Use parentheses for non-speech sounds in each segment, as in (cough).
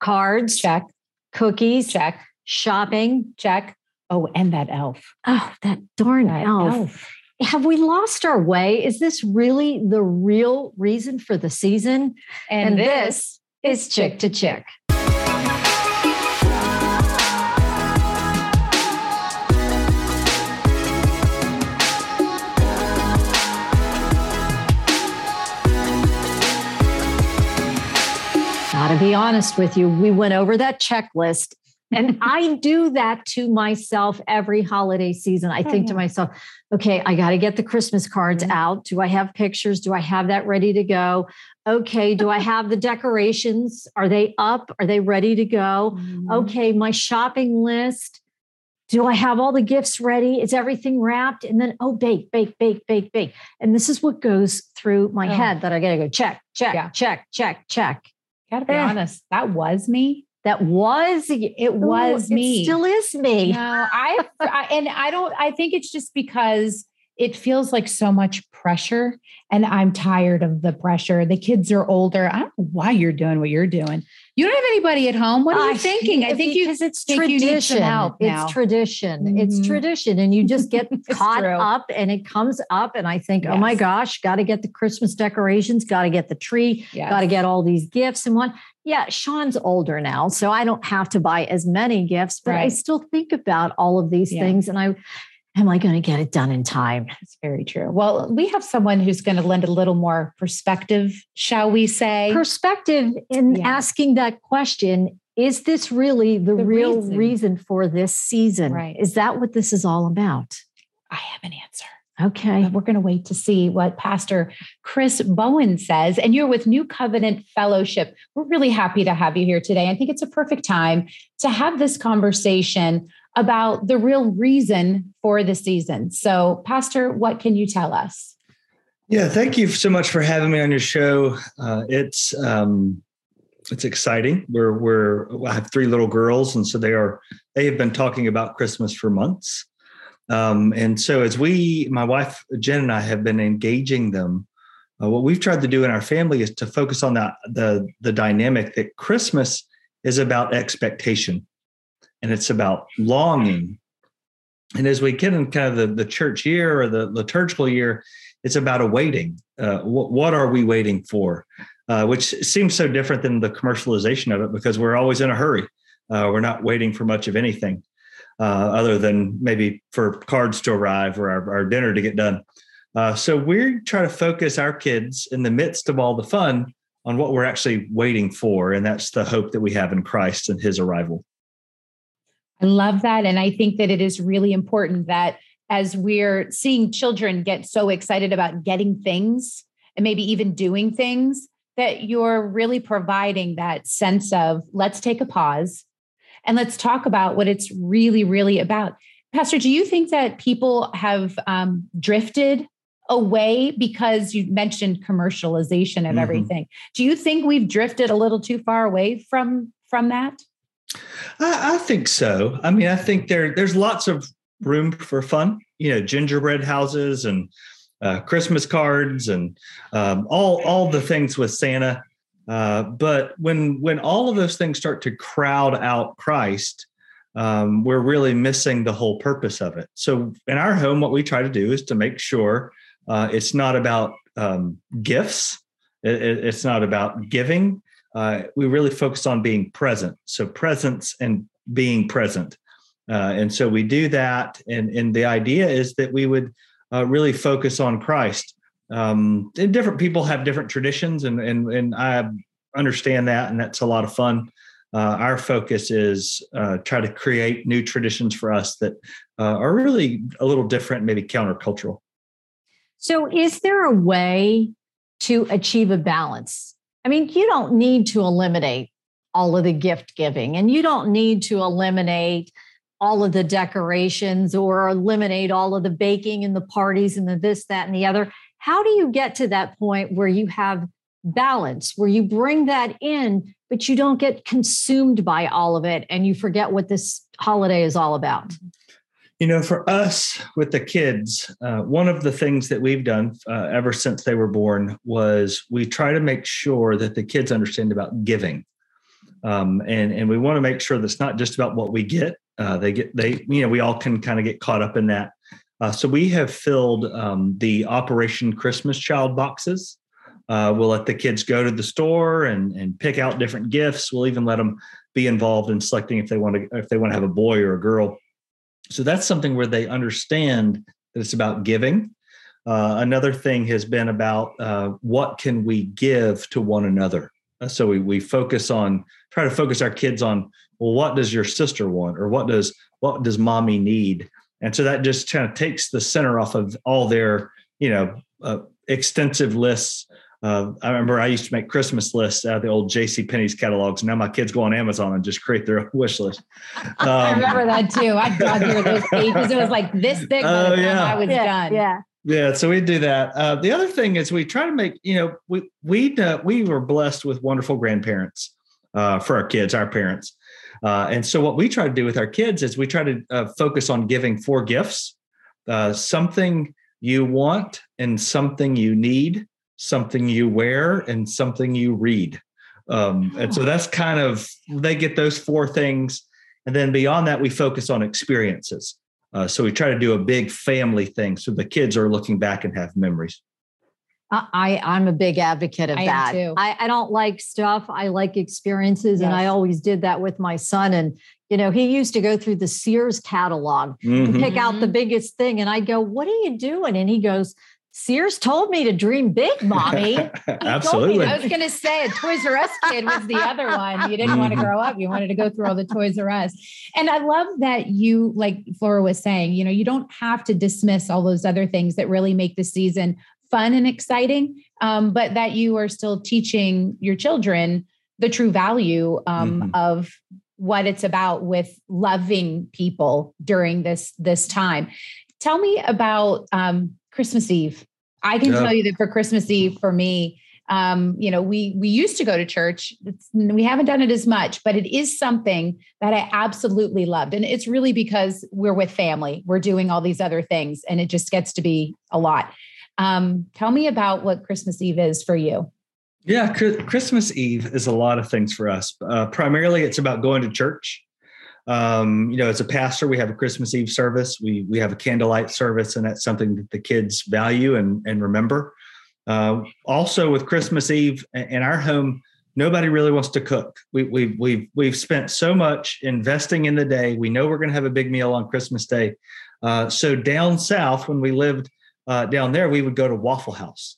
Cards. Check. Cookies. Check. Shopping. Check. Oh, and that elf. Oh, that darn That elf. elf. Have we lost our way? Is this really the real reason for the season? And, this is Chick to Chick. Be honest with you, we went over that checklist. And (laughs) I do that to myself every holiday season. I think to myself, okay, I got to get the Christmas cards Mhm. out. Do I have pictures? Do I have that ready to go? Okay, do I have the decorations? Are they up? Are they ready to go? Mm-hmm. Okay, my shopping list. Do I have all the gifts ready? Is everything wrapped? And then, oh, bake, bake, bake, bake, bake. And this is what goes through my Oh. head that I got to go check, check, Yeah. check, check, check. Gotta be Eh. honest. That was me. That was It was Ooh, me. It still is me. No, I, I and I don't. I think it's just because it feels like so much pressure, and I'm tired of the pressure. The kids are older. I don't know why you're doing what you're doing. You don't have anybody at home. What are you I- thinking? I think you because it's you some tradition. It's tradition. It's Mhm. tradition, and you just get (laughs) caught true. up, and it comes up, and I think, oh my gosh, got to get the Christmas decorations, got to get the tree, Yes. got to get all these gifts and what Yeah, Sean's older now, so I don't have to buy as many gifts, but I still think about all of these Yeah. things, and I am I going to get it done in time? That's very true. Well, we have someone who's going to lend a little more perspective, shall we say? Perspective in Yeah. asking that question. Is this really the, The real reason. reason for this season? Right. Is that what this is all about? I have an answer. Okay. But we're going to wait to see what Pastor Chris Bowen says. And you're with New Covenant Fellowship. We're really happy to have you here today. I think it's a perfect time to have this conversation about the real reason for the season. So, Pastor, what can you tell us? Yeah, thank you so much for having me on your show. Uh, it's um, it's exciting. We're we're I have three little girls, and so they are they have been talking about Christmas for months. Um, and so as we, my wife Jen and I have been engaging them. Uh, what we've tried to do in our family is to focus on that the the dynamic that Christmas is about expectation, and it's about longing. And as we get in kind of the, the church year or the liturgical year, it's about awaiting. Uh, what, what are we waiting for? Uh, which seems so different than the commercialization of it because we're always in a hurry. Uh, we're not waiting for much of anything uh, other than maybe for cards to arrive or our, our dinner to get done. Uh, so we're trying to focus our kids in the midst of all the fun on what we're actually waiting for. And that's the hope that we have in Christ and his arrival. I love that. And I think that it is really important that as we're seeing children get so excited about getting things and maybe even doing things, that you're really providing that sense of let's take a pause and let's talk about what it's really, really about. Pastor, do you think that people have um, drifted away because you mentioned commercialization of Mhm. everything? Do you think we've drifted a little too far away from from that? I, I think so. I mean, I think there there's lots of room for fun. You know, gingerbread houses and uh, Christmas cards and um, all all the things with Santa. Uh, but when when all of those things start to crowd out Christ, um, we're really missing the whole purpose of it. So in our home, what we try to do is to make sure uh, it's not about um, gifts. It- it- it's not about giving uh, we really focus on being present. So presence and being present. Uh, and so we do that. And, and the idea is that we would uh, really focus on Christ. Um, and different people have different traditions, and, and, and I understand that, and that's a lot of fun. Uh, our focus is uh, try to create new traditions for us that uh, are really a little different, maybe countercultural. So, is there a way to achieve a balance? I mean, you don't need to eliminate all of the gift giving, and you don't need to eliminate all of the decorations or eliminate all of the baking and the parties and the this, that, and the other. How do you get to that point where you have balance, where you bring that in, but you don't get consumed by all of it and you forget what this holiday is all about? Mm-hmm. You know, for us with the kids, uh, one of the things that we've done uh, ever since they were born was we try to make sure that the kids understand about giving. um, and and we want to make sure that's not just about what we get. Uh, they get they you know we all can kind of get caught up in that. Uh, so we have filled um, the Operation Christmas Child boxes. Uh, we'll let the kids go to the store and and pick out different gifts. We'll even let them be involved in selecting if they want to if they want to have a boy or a girl. So that's something where they understand that it's about giving. Uh, another thing has been about uh, what can we give to one another. Uh, so we we focus on try to focus our kids on well, what does your sister want, or what does what does mommy need, and so that just kind of takes the center off of all their you know uh, extensive lists uh, I remember I used to make Christmas lists out of the old J.C. Penney's catalogs. Now my kids go on Amazon and just create their own wish list. (laughs) Um, I remember that too. I'd draw through those (laughs) pages. It was like this big. Oh yeah, I was yeah, done. Yeah. Yeah, so we do that. Uh, the other thing is we try to make you know we we uh, we were blessed with wonderful grandparents uh, for our kids, our parents, uh, and so what we try to do with our kids is we try to uh, focus on giving four gifts: uh, something you want and something you need, something you wear and something you read. Um, and so that's kind of they get those four things, and then beyond that, we focus on experiences. Uh, so we try to do a big family thing, so the kids are looking back and have memories. I I'm a big advocate of I that. too. I, I don't like stuff. I like experiences, and I always did that with my son. And you know, he used to go through the Sears catalog and Mhm. pick out the Mhm. biggest thing, and I go, "What are you doing?" And he goes, "Sears told me to dream big, mommy." (laughs) Absolutely. I was going to say a Toys R Us kid was the other one. You didn't want to Mhm. grow up. You wanted to go through all the Toys R Us. And I love that you, like Flora was saying, you know, you don't have to dismiss all those other things that really make the season fun and exciting, um, but that you are still teaching your children the true value um, Mhm. of what it's about with loving people during this this time. Tell me about um, Christmas Eve. I can Yeah. tell you that for Christmas Eve, for me, um, you know, we we used to go to church. It's, we haven't done it as much, but it is something that I absolutely loved, and it's really because we're with family. We're doing all these other things, and it just gets to be a lot. Um, tell me about what Christmas Eve is for you. Yeah, Christmas Eve is a lot of things for us. Uh, primarily, it's about going to church. Um, you know, as a pastor, we have a Christmas Eve service. We we have a candlelight service, and that's something that the kids value and and remember. Uh, also, with Christmas Eve in our home, nobody really wants to cook. We we we've we've spent so much investing in the day. We know we're going to have a big meal on Christmas Day. Uh, so down south, when we lived uh, down there, we would go to Waffle House.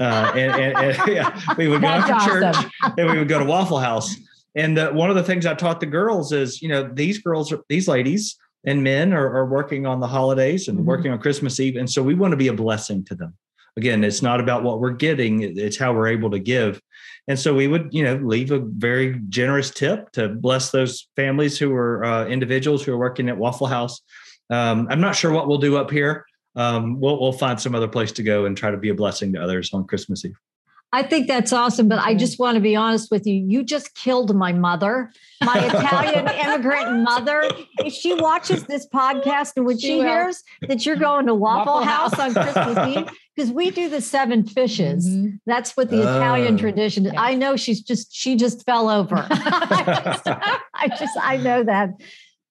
Uh, and, and, and (laughs) yeah, we would go That's to church and we would go to Waffle House. And uh, one of the things I taught the girls is, you know, these girls, are, these ladies and men are, are working on the holidays and Mhm. working on Christmas Eve. And so we want to be a blessing to them. Again, it's not about what we're getting, it's how we're able to give. And so we would, you know, leave a very generous tip to bless those families who are uh, individuals who are working at Waffle House. Um, I'm not sure what we'll do up here. Um, we'll, we'll find some other place to go and try to be a blessing to others on Christmas Eve. I think that's awesome, but I Mhm. just want to be honest with you. You just killed my mother, my (laughs) Italian immigrant mother. If she watches this podcast and when She she, hears that you're going to Waffle, Waffle House, House. on Christmas (laughs) Eve, because we do the seven fishes. Mhm. That's what the Italian Oh. tradition. Yes. I know she's just she just fell over. I, (laughs) just, I just I know that.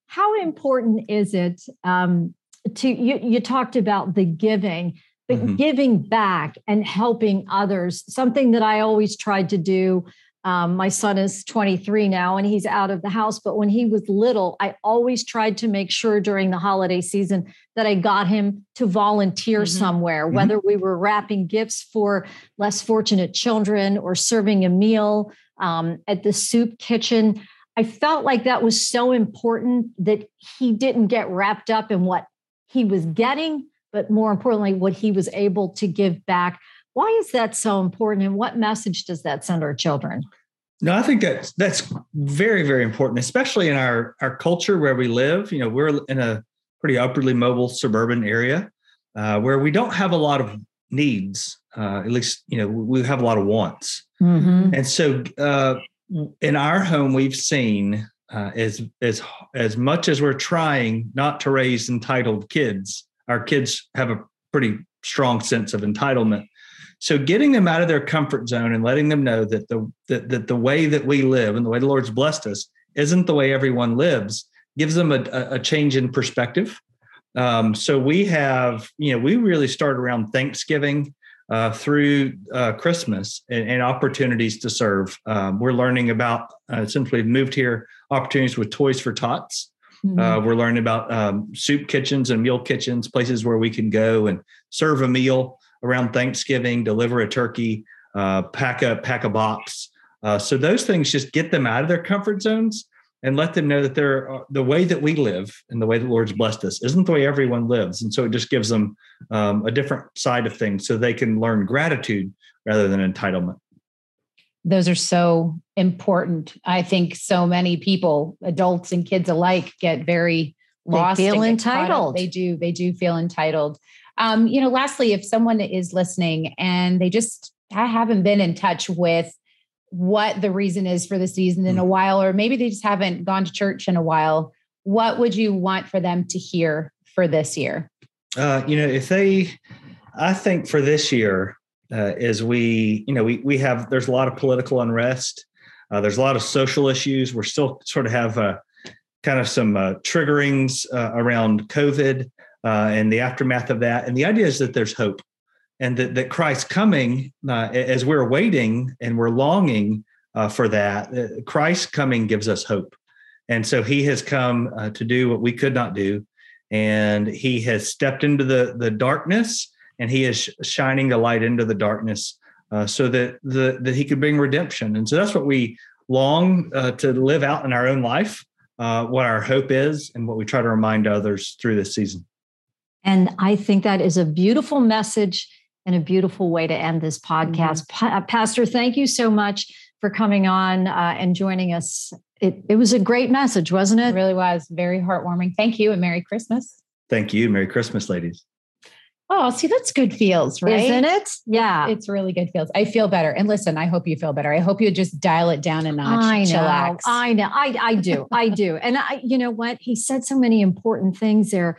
How important is it um, to you? You talked about the giving, but Mhm. giving back and helping others. Something that I always tried to do. Um, my son is 23 now and he's out of the house. But when he was little, I always tried to make sure during the holiday season that I got him to volunteer Mhm. somewhere, Mhm. whether we were wrapping gifts for less fortunate children or serving a meal um, at the soup kitchen. I felt like that was so important that he didn't get wrapped up in what he was getting, but more importantly, what he was able to give back. Why is that so important? And what message does that send our children? No, I think that's that's very very important, especially in our our culture where we live. You know, we're in a pretty upwardly mobile suburban area uh, where we don't have a lot of needs. Uh, at least, you know, we have a lot of wants, Mm-hmm. and so uh, in our home, we've seen uh, as as as much as we're trying not to raise entitled kids, our kids have a pretty strong sense of entitlement. So getting them out of their comfort zone and letting them know that the that, that the way that we live and the way the Lord's blessed us isn't the way everyone lives gives them a, a change in perspective. Um, so we have, you know, we really start around Thanksgiving uh, through uh, Christmas and, and, opportunities to serve. Um, we're learning about uh, since we've moved here opportunities with Toys for Tots. Mm-hmm. Uh, we're learning about um, soup kitchens and meal kitchens, places where we can go and serve a meal around Thanksgiving, deliver a turkey, uh, pack a pack a box. Uh, so those things just get them out of their comfort zones and let them know that they're uh, the way that we live and the way the Lord's blessed us isn't the way everyone lives. And so it just gives them um, a different side of things so they can learn gratitude rather than entitlement. Those are so important. I think so many people, adults and kids alike, get very lost. They feel entitled. They do. They do feel entitled. Um, you know, lastly, if someone is listening and they just I haven't been in touch with what the reason is for the season in a mm. while, or maybe they just haven't gone to church in a while, what would you want for them to hear for this year? Uh, you know, if they, I think for this year, uh, is we, you know, we we have there's a lot of political unrest, uh, there's a lot of social issues. We're still sort of have uh, kind of some uh, triggerings uh, around COVID uh, and the aftermath of that. And the idea is that there's hope and that, that Christ's coming, as we're waiting and we're longing for that, Christ coming gives us hope. And so he has come to do what we could not do. And he has stepped into the, the darkness and he is shining the light into the darkness uh, so that, the, that he could bring redemption. And so that's what we long uh, to live out in our own life, what our hope is, and what we try to remind others through this season. And I think that is a beautiful message and a beautiful way to end this podcast. Mm-hmm. Pa- uh, Pastor, thank you so much for coming on uh, and joining us. It, it was a great message, wasn't it? It really was very heartwarming. Thank you and Merry Christmas. Thank you. Merry Christmas, ladies. Oh, see, that's good feels, right? Isn't it? Yeah. It's, it's, really good feels. I feel better. And listen, I hope you feel better. I hope you just dial it down a notch. I know. Chillax. I know. I, I do. I do. And I, you know what? He said so many important things there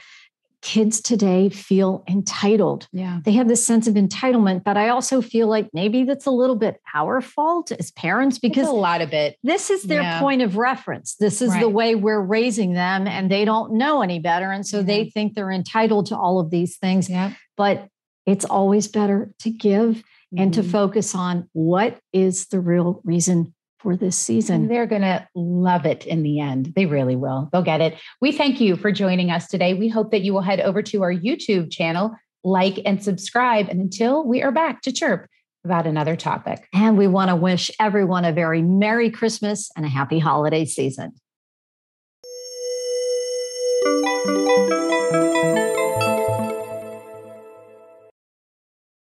kids today feel entitled. Yeah. They have this sense of entitlement, but I also feel like maybe that's a little bit our fault as parents because it's a lot of it. This is their yeah. point of reference. This is right. the way we're raising them and they don't know any better and so mm-hmm. they think they're entitled to all of these things. Yeah. But it's always better to give mm-hmm. and to mm-hmm. focus on what is the real reason for this season. And they're going to love it in the end. They really will. They'll get it. We thank you for joining us today. We hope that you will head over to our YouTube channel, like and subscribe. And until we are back to chirp about another topic. And we want to wish everyone a very Merry Christmas and a happy holiday season.